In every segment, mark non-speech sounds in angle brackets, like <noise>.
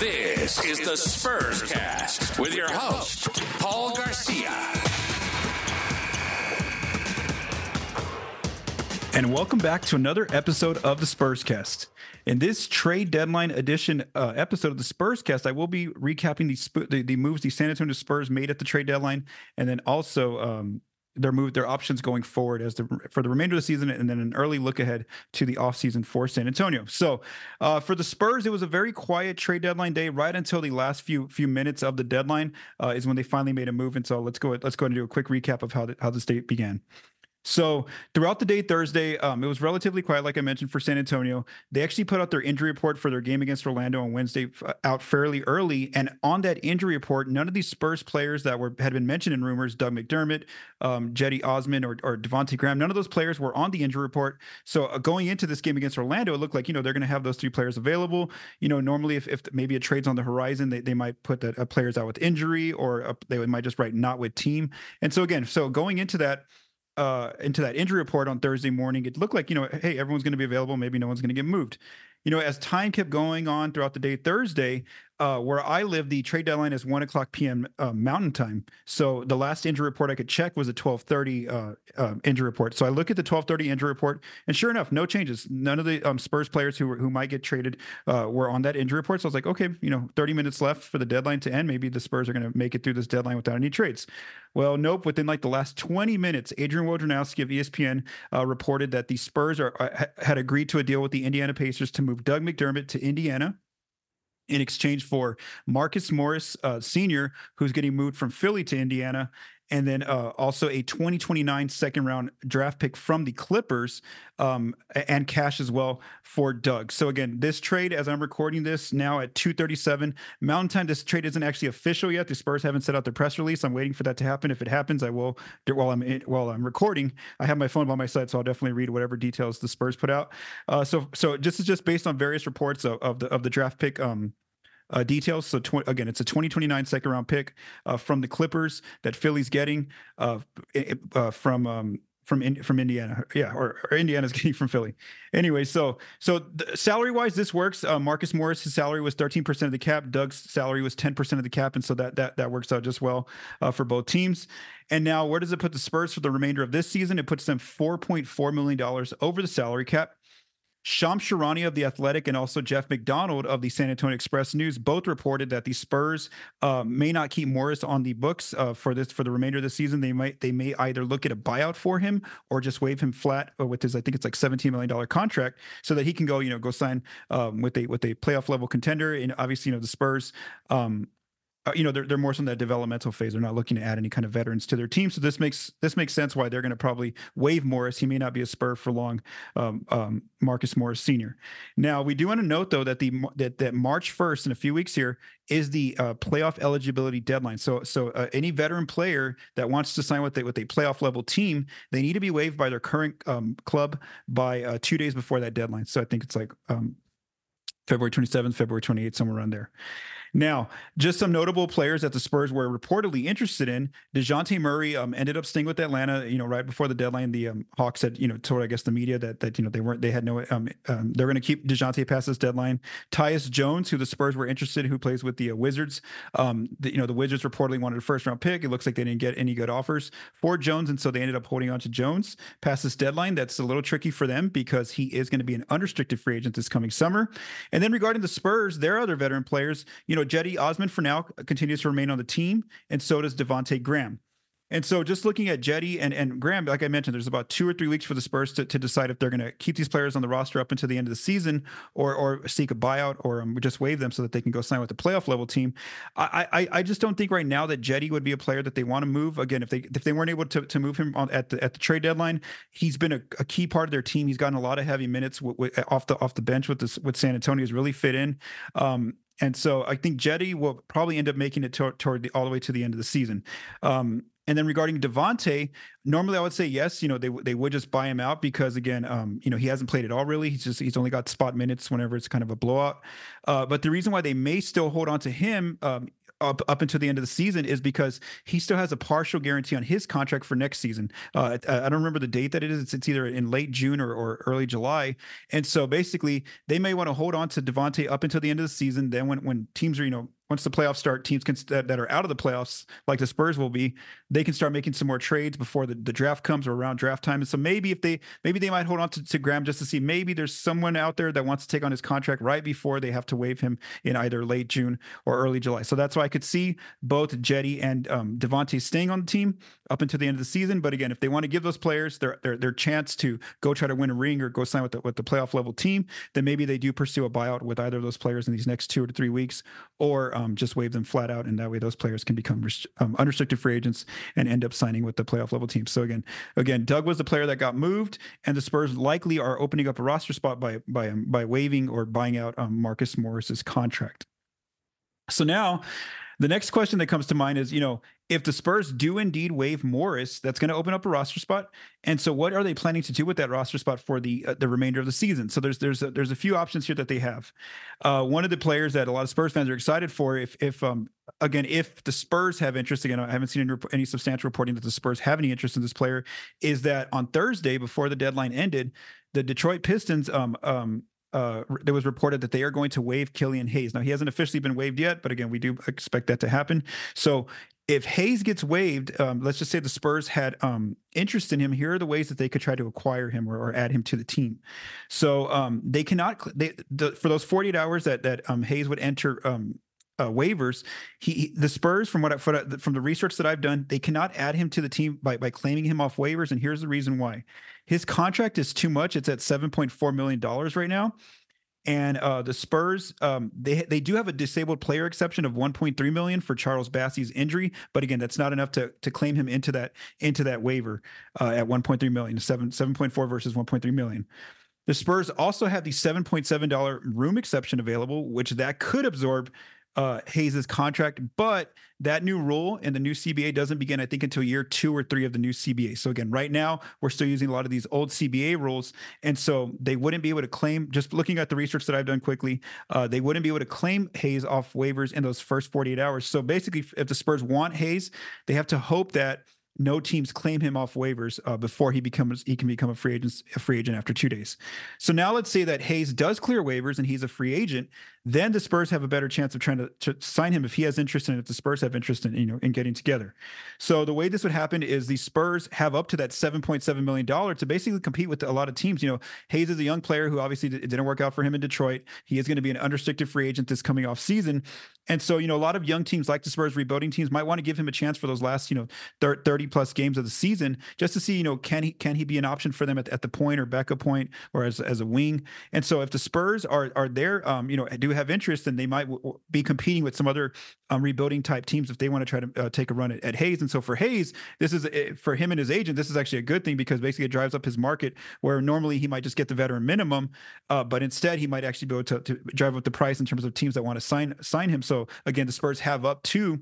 This is the Spurs Cast with your host, Paul Garcia. And welcome back to another episode of the Spurs Cast. In this trade deadline edition uh, episode of the Spurs Cast, I will be recapping the, the, the moves the San Antonio Spurs made at the trade deadline, and then also um, their move their options going forward as the for the remainder of the season and then an early look ahead to the offseason for San Antonio. So uh, for the Spurs, it was a very quiet trade deadline day right until the last few few minutes of the deadline uh, is when they finally made a move. And so let's go let's go ahead and do a quick recap of how the, how this day began. So throughout the day Thursday, um, it was relatively quiet, like I mentioned, for San Antonio. They actually put out their injury report for their game against Orlando on Wednesday f- out fairly early, and on that injury report, none of these Spurs players that were had been mentioned in rumors, Doug McDermott, um, Cedi Osman, or, or Devonte Graham, none of those players were on the injury report. So uh, going into this game against Orlando, it looked like you know they're going to have those three players available. You know, normally if, if maybe a trade's on the horizon, they, they might put that uh, players out with injury, or uh, they might just write not with team. And so again, so going into that uh, into that injury report on Thursday morning, it looked like, you know, hey, everyone's going to be available. Maybe no one's going to get moved. You know, as time kept going on throughout the day, Thursday, uh, where I live, the trade deadline is one o'clock p.m. Uh, Mountain Time. So the last injury report I could check was a twelve thirty uh, uh, injury report. So I look at the twelve thirty injury report, and sure enough, no changes. None of the um, Spurs players who were, who might get traded uh, were on that injury report. So I was like, okay, you know, thirty minutes left for the deadline to end. Maybe the Spurs are going to make it through this deadline without any trades. Well, nope. Within like the last 20 minutes, Adrian Wojnarowski of ESPN uh, reported that the Spurs are, uh, had agreed to a deal with the Indiana Pacers to move Doug McDermott to Indiana in exchange for Marcus Morris uh, Sr., who's getting moved from Philly to Indiana, and then uh, also a 2029 second round draft pick from the Clippers um, and cash as well for Doug. So again, this trade, as I'm recording this now at 2:37 Mountain Time, this trade isn't actually official yet. The Spurs haven't set out their press release. I'm waiting for that to happen. If it happens, I will. While I'm in, while I'm recording, I have my phone by my side, so I'll definitely read whatever details the Spurs put out. Uh, so so this is just based on various reports of, of the of the draft pick. Um, uh, details. So tw- again, it's a 2029 second round pick uh, from the Clippers that Philly's getting uh, uh, from um, from in, from Indiana. Yeah, or, or, Indiana's <laughs> getting from Philly. Anyway, so so salary wise, this works. Uh, Marcus Morris, his salary was 13 percent of the cap. Doug's salary was 10 percent of the cap, and so that that that works out just well uh, for both teams. And now, where does it put the Spurs for the remainder of this season? It puts them 4.4 million dollars over the salary cap. Shams Charania of the Athletic and also Jeff McDonald of the San Antonio Express News both reported that the Spurs uh, may not keep Morris on the books uh, for this for the remainder of the season. They might they may either look at a buyout for him or just waive him flat uh, with his I think it's like seventeen million dollar contract so that he can go you know go sign um, with a with a playoff level contender and obviously you know the Spurs um, uh, you know they're, they're more so in that developmental phase. They're not looking to add any kind of veterans to their team. So this makes this makes sense why they're going to probably waive morris. He may not be a spur for long um, um, marcus morris senior. Now we do want to note though that the that, that march 1st in a few weeks here is the uh, playoff eligibility deadline. So so uh, any veteran player that wants to sign with a, with a playoff level team they need to be waived by their current um, club by uh, two days before that deadline. So i think it's like um, february 27th february 28th somewhere around there now, just some notable players that the Spurs were reportedly interested in. Dejounte Murray um, ended up staying with Atlanta. You know, right before the deadline, the um, Hawks said, you know, told I guess the media that that you know they weren't they had no um, um they're going to keep Dejounte past this deadline. Tyus Jones, who the Spurs were interested, in, who plays with the uh, Wizards. Um, the, you know, the Wizards reportedly wanted a first round pick. It looks like they didn't get any good offers for Jones, and so they ended up holding on to Jones past this deadline. That's a little tricky for them because he is going to be an unrestricted free agent this coming summer. And then regarding the Spurs, their other veteran players, you know, Cedi Osman for now continues to remain on the team, and so does Devonte Graham. And so just looking at Cedi and, and Graham, like I mentioned, there's about two or three weeks for the Spurs to, to decide if they're going to keep these players on the roster up until the end of the season or or seek a buyout or um, just waive them so that they can go sign with the playoff level team. I, I I just don't think right now that Cedi would be a player that they want to move. Again, if they if they weren't able to, to move him on, at the at the trade deadline, he's been a, a key part of their team. He's gotten a lot of heavy minutes w- w- off the off the bench with this with San Antonio. He's really fit in. Um, and so I think Cedi will probably end up making it to, toward the all the way to the end of the season. Um, and then regarding Devonte, normally I would say yes. You know, they they would just buy him out because again, um, you know, he hasn't played at all really. He's just he's only got spot minutes whenever it's kind of a blowout. Uh, but the reason why they may still hold on to him, um, up up until the end of the season is because he still has a partial guarantee on his contract for next season. Uh, I don't remember the date that it is. It's, it's either in late June or, or early July. And so basically, they may want to hold on to Devonte up until the end of the season. Then when when teams are you know once the playoffs start, teams can that, that, are out of the playoffs, like the Spurs will be, they can start making some more trades before the, the draft comes or around draft time. And so maybe if they maybe they might hold on to, to Graham just to see maybe there's someone out there that wants to take on his contract right before they have to waive him in either late June or early July. So that's why I could see both Cedi and um, Devonte staying on the team up until the end of the season. But again, if they want to give those players their their, their chance to go try to win a ring or go sign with the, with the playoff level team, then maybe they do pursue a buyout with either of those players in these next two to three weeks, or um, just waive them flat out, and that way those players can become um, unrestricted free agents and end up signing with the playoff level team. So again, again, Doug was the player that got moved, and the Spurs likely are opening up a roster spot by by um, by waiving or buying out um, Marcus Morris's contract. So now the next question that comes to mind is, you know, if the Spurs do indeed waive Morris, that's going to open up a roster spot. And so, what are they planning to do with that roster spot for the uh, the remainder of the season? So there's there's a, there's a few options here that they have. Uh, one of the players that a lot of Spurs fans are excited for, if if um again if the Spurs have interest, again I haven't seen any, any substantial reporting that the Spurs have any interest in this player, is that on Thursday before the deadline ended, the Detroit Pistons um um uh, there was reported that they are going to waive Killian Hayes. Now he hasn't officially been waived yet, but again, we do expect that to happen. So if Hayes gets waived, um, let's just say the Spurs had um, interest in him. Here are the ways that they could try to acquire him or, or add him to the team. So um, they cannot they the, for those 48 hours that that um, Hayes would enter um, uh, waivers. He, he, the Spurs, from what I, from the research that I've done, they cannot add him to the team by by claiming him off waivers. And here's the reason why: his contract is too much. It's at 7.4 million dollars right now. And uh, the Spurs, um, they they do have a disabled player exception of 1.3 million for Charles Bassey's injury, but again, that's not enough to to claim him into that into that waiver uh, at 1.3 million, 7 7.4 versus 1.3 million. The Spurs also have the 7.7 dollar room exception available, which that could absorb uh, Hayes's contract, but that new rule and the new CBA doesn't begin, I think, until year two or three of the new CBA. So again, right now we're still using a lot of these old CBA rules, and so they wouldn't be able to claim. Just looking at the research that I've done quickly, uh, they wouldn't be able to claim Hayes off waivers in those first 48 hours. So basically, if the Spurs want Hayes, they have to hope that no teams claim him off waivers uh, before he becomes he can become a free agent a free agent after two days. So now let's say that Hayes does clear waivers and he's a free agent then the Spurs have a better chance of trying to, to sign him if he has interest in it, if the Spurs have interest in, you know, in getting together. So the way this would happen is the Spurs have up to that $7.7 million to basically compete with a lot of teams. You know, Hayes is a young player who obviously it didn't work out for him in Detroit. He is going to be an unrestricted free agent this coming off season. And so, you know, a lot of young teams like the Spurs rebuilding teams might want to give him a chance for those last, you know, 30 plus games of the season just to see, you know, can he can he be an option for them at, at the point or backup point or as, as a wing? And so if the Spurs are are there, um, you know, do have interest, then they might w- be competing with some other um, rebuilding type teams if they want to try to uh, take a run at, at, Hayes. And so for Hayes, this is for him and his agent, this is actually a good thing because basically it drives up his market where normally he might just get the veteran minimum, uh, but instead he might actually be able to, to drive up the price in terms of teams that want to sign sign him. So again, the Spurs have up to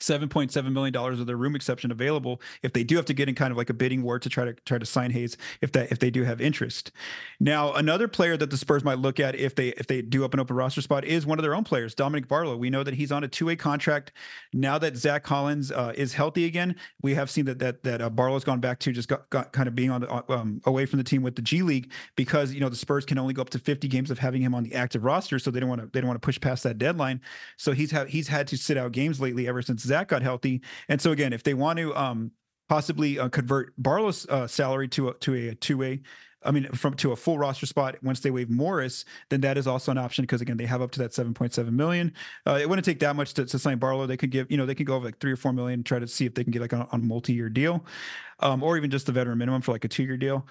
$7.7 million of their room exception available if they do have to get in kind of like a bidding war to try to try to sign Hayes if that if they do have interest. Now, another player that the Spurs might look at if they if they do open up a roster spot is one of their own players, Dominick Barlow. We know that he's on a two-way contract. Now that Zach Collins uh, is healthy again, we have seen that that that uh, Barlow's gone back to just got, got kind of being on the uh, um, away from the team with the G League because you know the Spurs can only go up to 50 games of having him on the active roster, so they don't want to they don't want to push past that deadline. So he's had he's had to sit out games lately ever since Zach got healthy. And so again, if they want to um, possibly uh, convert Barlow's uh, salary to a, to a, two way. I mean, from to a full roster spot once they waive Morris, then that is also an option because again, they have up to that 7.7 million. Uh, it wouldn't take that much to, to, sign Barlow. They could give, you know, they could go over like three or four million, try to see if they can get like on, on a multi-year deal, um, or even just the veteran minimum for like a two-year deal.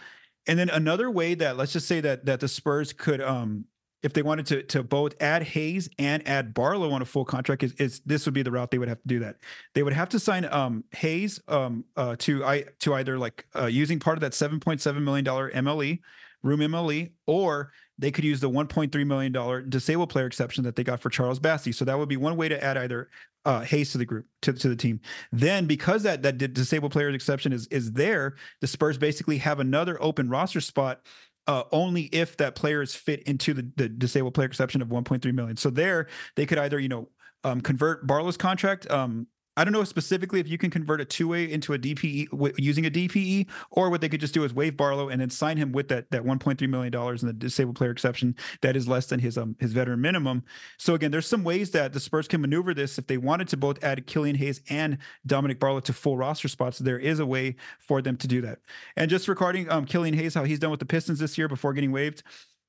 And then another way that let's just say that that the Spurs could um if they wanted to to both add Hayes and add Barlow on a full contract, is, is this would be the route they would have to do that. They would have to sign um, Hayes um, uh, to I to either like uh, using part of that seven point seven million dollar MLE room MLE, or they could use the one point three million dollar disabled player exception that they got for Charles Bassey. So that would be one way to add either uh, Hayes to the group to, to the team. Then because that that disabled players exception is is there, the Spurs basically have another open roster spot uh, only if that player is fit into the, the disabled player exception of 1.3 million. So there, they could either, you know, um, convert Barlow's contract. Um, I don't know specifically if you can convert a two way into a DPE w- using a DPE, or what they could just do is waive Barlow and then sign him with that that 1.3 million dollars in the disabled player exception that is less than his um his veteran minimum. So again, there's some ways that the Spurs can maneuver this if they wanted to both add Killian Hayes and Dominick Barlow to full roster spots. There is a way for them to do that. And just regarding um Killian Hayes, how he's done with the Pistons this year before getting waived.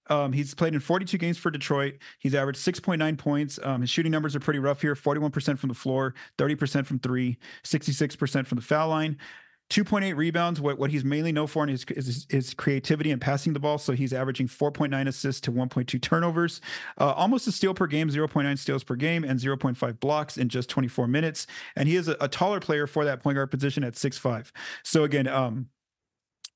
Um, he's played in 42 games for Detroit. He's averaged 6.9 points. Um, his shooting numbers are pretty rough here 41% from the floor, 30% from three, 66% from the foul line. 2.8 rebounds. What, what he's mainly known for is his, his creativity and passing the ball. So he's averaging 4.9 assists to 1.2 turnovers, uh, almost a steal per game, 0.9 steals per game, and 0.5 blocks in just 24 minutes. And he is a, a taller player for that point guard position at 6'5. So again, um,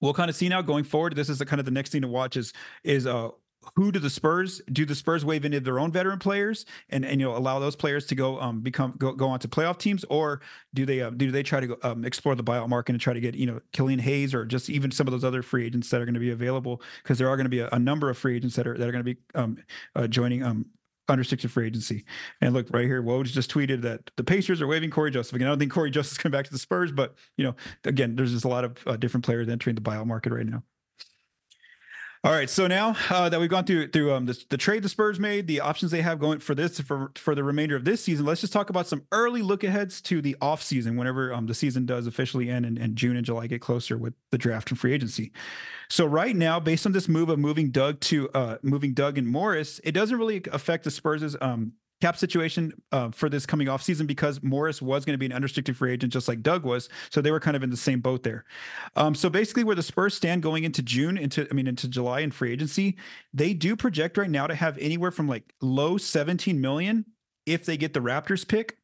we'll kind of see now going forward. This is the kind of the next thing to watch is is uh who do the Spurs do the Spurs waive into their own veteran players and and you know allow those players to go um become go, go on to playoff teams or do they uh, do they try to go, um, explore the buyout market and try to get you know Killian Hayes or just even some of those other free agents that are going to be available because there are going to be a, a, number of free agents that are that are going to be um uh, joining um unrestricted free agency. And look right here, Woj just tweeted that the Pacers are waiving Cory Joseph. Again, I don't think Cory Joseph's coming back to the Spurs, but you know, again, there's just a lot of uh, different players entering the buyout market right now. All right, so now uh, that we've gone through through um, the trade the Spurs made, the options they have going for this for for the remainder of this season, let's just talk about some early look aheads to the off season whenever um, the season does officially end and, and June and July get closer with the draft and free agency. So right now, based on this move of moving Doug to uh, moving Doug and Morris, it doesn't really affect the Spurs' um, cap situation uh, for this coming off season because Morris was going to be an unrestricted free agent just like Doug was, so they were kind of in the same boat there. Um, so basically, where the Spurs stand going into June, into I mean into July in free agency, they do project right now to have anywhere from like low 17 million if they get the Raptors pick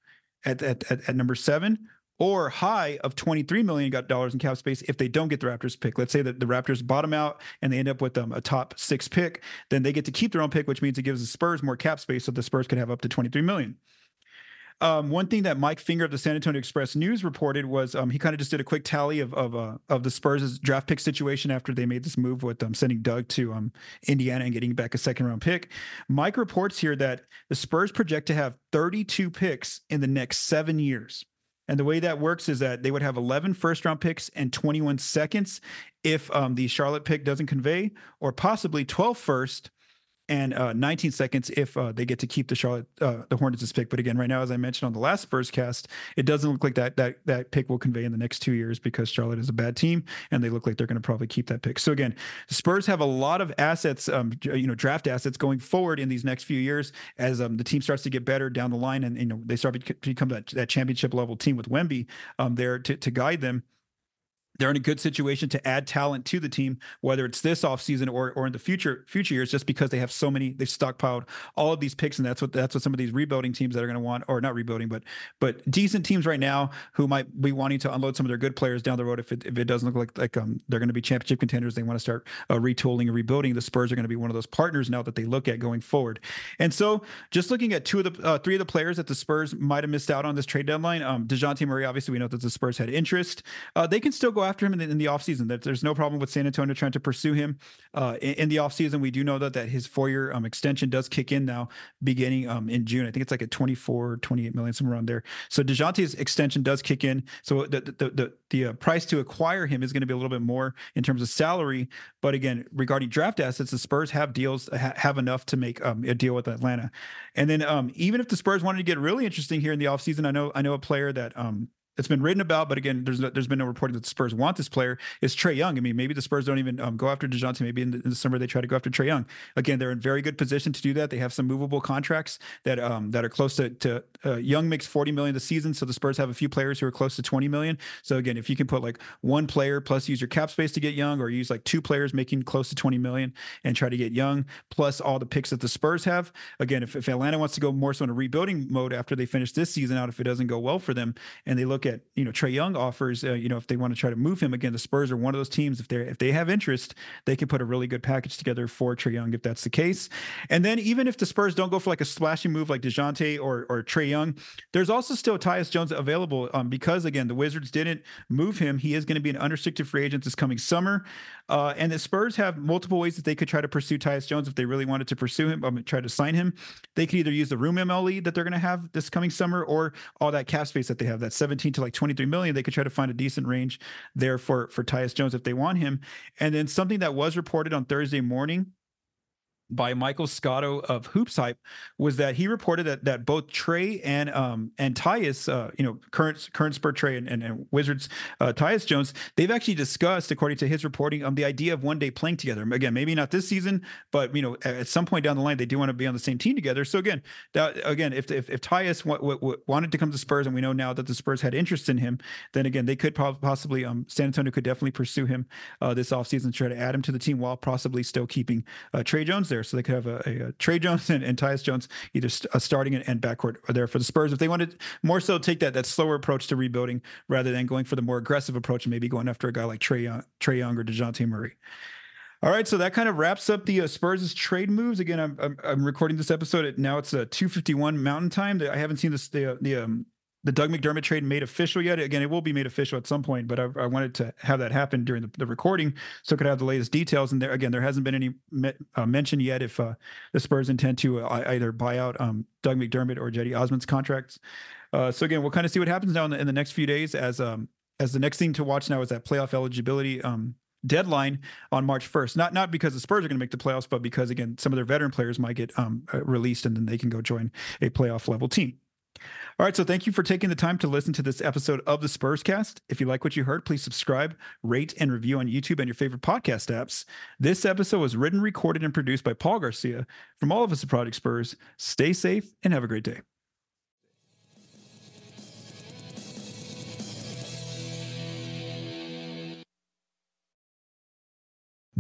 at at, at, at number seven or high of $23 million in cap space if they don't get the Raptors pick. Let's say that the Raptors bottom out and they end up with um, a top six pick, then they get to keep their own pick, which means it gives the Spurs more cap space, so the Spurs could have up to 23 million. Um, one thing that Mike Finger of the San Antonio Express News reported was um, he kind of just did a quick tally of of, uh, of the Spurs' draft pick situation after they made this move with um, sending Doug to um, Indiana and getting back a second round pick. Mike reports here that the Spurs project to have 32 picks in the next seven years. And the way that works is that they would have 11 first round picks and 21 seconds if um, the Charlotte pick doesn't convey, or possibly 12 first and uh, 19 seconds if uh, they get to keep the Charlotte uh, the Hornets' pick. But again, right now, as I mentioned on the last Spurs cast, it doesn't look like that that that pick will convey in the next two years because Charlotte is a bad team and they look like they're going to probably keep that pick. So again, Spurs have a lot of assets, um, you know, draft assets going forward in these next few years as um, the team starts to get better down the line and you know they start to become that, that championship level team with Wemby um, there to to guide them they're in a good situation to add talent to the team, whether it's this offseason or or in the future future years, just because they have so many, they've stockpiled all of these picks, and that's what that's what some of these rebuilding teams that are going to want, or not rebuilding, but but decent teams right now who might be wanting to unload some of their good players down the road if it if it doesn't look like like um they're going to be championship contenders, they want to start uh, retooling and rebuilding. The Spurs are going to be one of those partners now that they look at going forward. And so, just looking at two of the uh, three of the players that the Spurs might have missed out on this trade deadline, um, Dejounte Murray, obviously we know that the Spurs had interest. Uh, they can still go after him in the, in the offseason. That there's no problem with San Antonio trying to pursue him uh, in, in, the offseason. We do know that that his four year um, extension does kick in now beginning um, in June. I think it's like at 24, 28 million, somewhere around there. So Dejounte's extension does kick in. So the the the, the uh, price to acquire him is going to be a little bit more in terms of salary. But again, regarding draft assets, the Spurs have deals ha- have enough to make um, a deal with Atlanta. And then um, even if the Spurs wanted to get really interesting here in the offseason, I know I know a player that it's been written about, but again, there's no, there's been no reporting that the Spurs want this player. Is Trae Young? I mean, maybe the Spurs don't even um, go after Dejounte. Maybe in the, in the, summer they try to go after Trae Young. Again, they're in very good position to do that. They have some movable contracts that um, that are close to, to uh, Young makes 40 million this season, so the Spurs have a few players who are close to 20 million. So again, if you can put like one player plus use your cap space to get Young, or use like two players making close to 20 million and try to get Young plus all the picks that the Spurs have. Again, if, if Atlanta wants to go more so in a rebuilding mode after they finish this season out, if it doesn't go well for them, and they look at you know Trae Young offers, uh, you know, if they want to try to move him again, the Spurs are one of those teams. If they if they have interest, they can put a really good package together for Trae Young if that's the case. And then even if the Spurs don't go for like a splashy move like Dejounte or or Trae Young. There's also still Tyus Jones available um, because again the Wizards didn't move him. He is going to be an unrestricted free agent this coming summer, uh, and the Spurs have multiple ways that they could try to pursue Tyus Jones if they really wanted to pursue him. Um, try to sign him. They could either use the room MLE that they're going to have this coming summer, or all that cap space that they have, that 17 to like 23 million. They could try to find a decent range there for for Tyus Jones if they want him. And then something that was reported on Thursday morning by Michael Scotto of Hoops Hype was that he reported that that both Tre and um and Tyus, uh, you know, current current Spur Tre and, and, and Wizards uh, Tyus Jones, they've actually discussed, according to his reporting, um the idea of one day playing together. Again, maybe not this season, but you know, at some point down the line, they do want to be on the same team together. So again, that again, if if, if Tyus w- w- wanted to come to Spurs, and we know now that the Spurs had interest in him, then again, they could possibly um San Antonio could definitely pursue him uh, this offseason, try to add him to the team while possibly still keeping uh, Tre Jones there there, so they could have a, a, a Tre Jones and, and Tyus Jones either st- uh, starting and, and backcourt there for the Spurs. If they wanted more so take that that slower approach to rebuilding rather than going for the more aggressive approach and maybe going after a guy like Trae Young, Trae Young or Dejounte Murray. All right, so that kind of wraps up the uh, Spurs' trade moves. Again, I'm, I'm, I'm recording this episode at now it's uh, 2:51 Mountain Time. I haven't seen this the uh, the um, the Doug McDermott trade made official yet. Again, it will be made official at some point, but I, I wanted to have that happen during the, the, recording so I could have the latest details. And there, again, there hasn't been any me, uh, mention yet if uh, the Spurs intend to uh, either buy out um, Doug McDermott or Cedi Osman's contracts. Uh, so again, we'll kind of see what happens now in the, in the next few days as um, as the next thing to watch now is that playoff eligibility um, deadline on March 1st. Not not because the Spurs are going to make the playoffs, but because again, some of their veteran players might get um, uh, released and then they can go join a playoff level team. All right, so thank you for taking the time to listen to this episode of the Spurs Cast. If you like what you heard, please subscribe, rate, and review on YouTube and your favorite podcast apps. This episode was written, recorded, and produced by Paul Garcia. From all of us at Project Spurs, stay safe and have a great day.